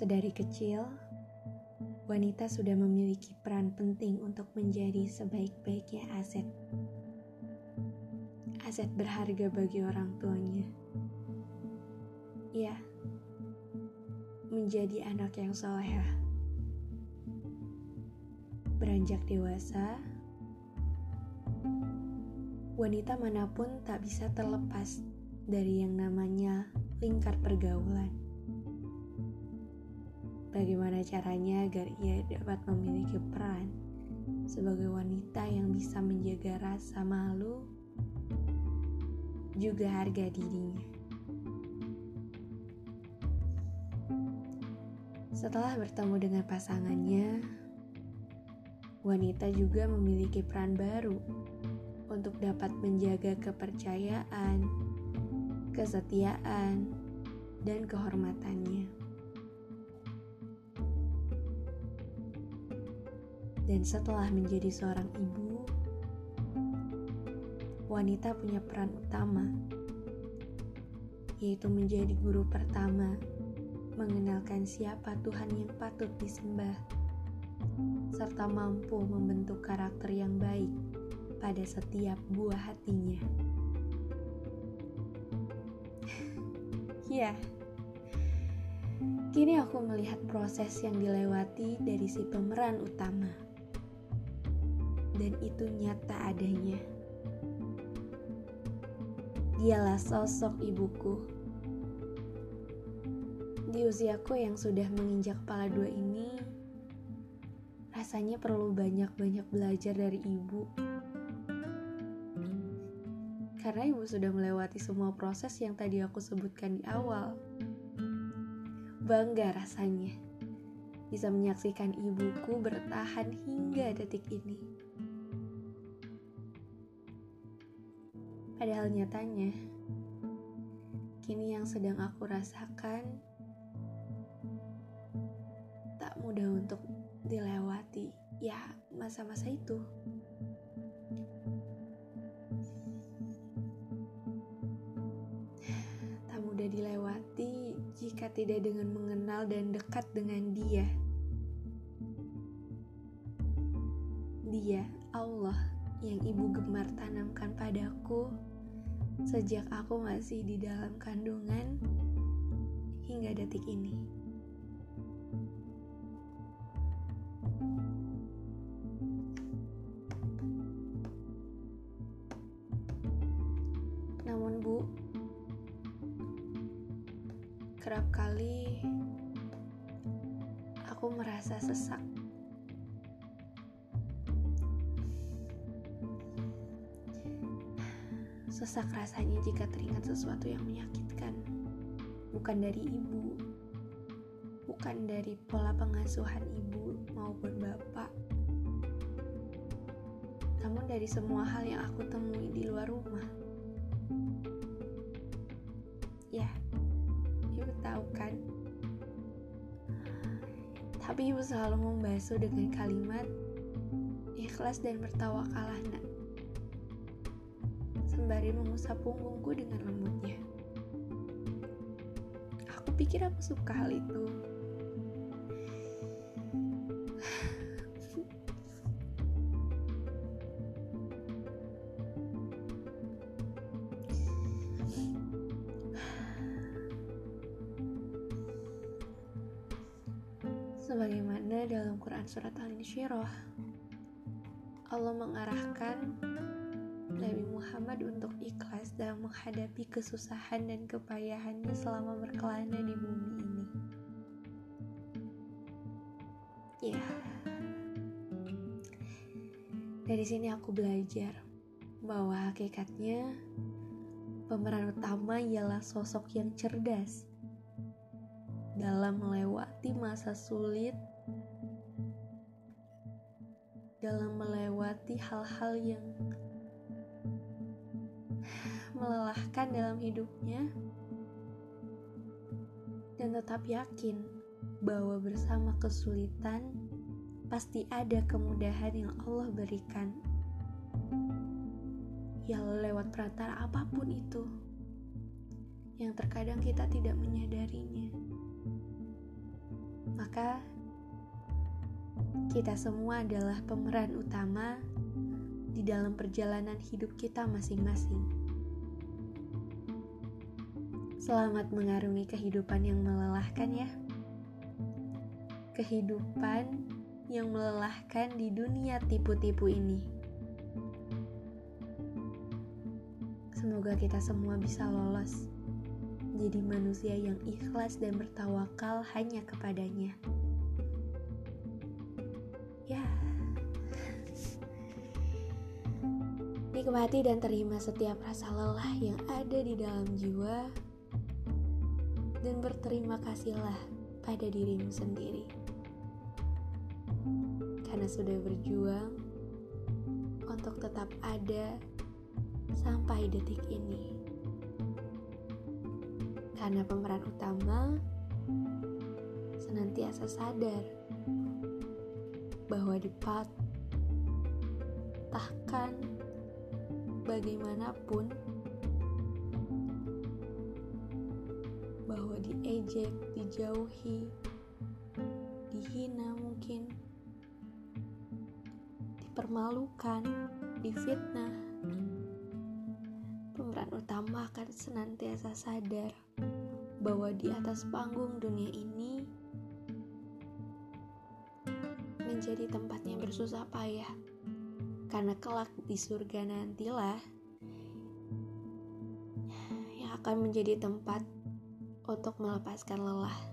Sedari kecil, wanita sudah memiliki peran penting untuk menjadi sebaik-baiknya aset. Aset berharga bagi orang tuanya. Ya, menjadi anak yang solehah. Beranjak dewasa, wanita mana pun tak bisa terlepas dari yang namanya lingkar pergaulan Bagaimana caranya agar ia dapat memiliki peran sebagai wanita yang bisa menjaga rasa malu juga harga dirinya. Setelah bertemu dengan pasangannya, wanita juga memiliki peran baru untuk dapat menjaga kepercayaan, kesetiaan, dan kehormatannya. Dan setelah menjadi seorang ibu, wanita punya peran utama, yaitu menjadi guru pertama, mengenalkan siapa Tuhan yang patut disembah, serta mampu membentuk karakter yang baik pada setiap buah hatinya. Ya, kini aku melihat proses yang dilewati dari si pemeran utama dan itu nyata adanya. Dialah sosok ibuku. Di usiaku yang sudah menginjak kepala dua ini, rasanya perlu banyak-banyak belajar dari ibu. Karena ibu sudah melewati semua proses yang tadi aku sebutkan di awal. Bangga rasanya bisa menyaksikan ibuku bertahan hingga detik ini. Padahal nyatanya, kini yang sedang aku rasakan tak mudah untuk dilewati. Ya, masa-masa itu. Tak mudah dilewati jika tidak dengan mengenal dan dekat dengan Dia. Dia, Allah, yang ibu gemar tanamkan padaku sejak aku masih di dalam kandungan hingga detik ini. Namun, Bu, kerap kali aku merasa sesak Sesak rasanya jika teringat sesuatu yang menyakitkan. Bukan dari ibu, bukan dari pola pengasuhan ibu maupun bapak, namun dari semua hal yang aku temui di luar rumah. Ya, ibu tahu kan? Tapi ibu selalu membasuh dengan kalimat ikhlas dan bertawakalah nak sembari mengusap punggungku dengan lembutnya. Aku pikir aku suka hal itu. Sebagaimana dalam Quran Surat Al-Insyirah, Allah mengarahkan Nabi Muhammad untuk ikhlas dalam menghadapi kesusahan dan kepayahannya selama berkelana di bumi ini. Ya, dari sini aku belajar bahwa hakikatnya pemeran utama ialah sosok yang cerdas dalam melewati masa sulit, dalam melewati hal-hal yang melelahkan dalam hidupnya dan tetap yakin bahwa bersama kesulitan pasti ada kemudahan yang Allah berikan. Ya lewat perantara apa pun itu yang terkadang kita tidak menyadarinya. maka kita semua adalah pemeran utama di dalam perjalanan hidup kita masing-masing. Selamat mengarungi kehidupan yang melelahkan, ya. Kehidupan yang melelahkan di dunia tipu-tipu ini. Semoga kita semua bisa lolos jadi manusia yang ikhlas dan bertawakal hanya kepadanya. Ya. Nikmati dan terima setiap rasa lelah yang ada di dalam jiwa dan berterima kasihlah pada dirimu sendiri. Karena sudah berjuang untuk tetap ada sampai detik ini karena pemeran utama senantiasa sadar bahwa di part tahkan bagaimanapun bahwa diejek, dijauhi, dihina mungkin, dipermalukan, difitnah, pemeran utama akan senantiasa sadar bahwa di atas panggung dunia ini menjadi tempatnya bersusah payah. Karena kelak di surga nantilah yang akan menjadi tempat untuk melepaskan lelah.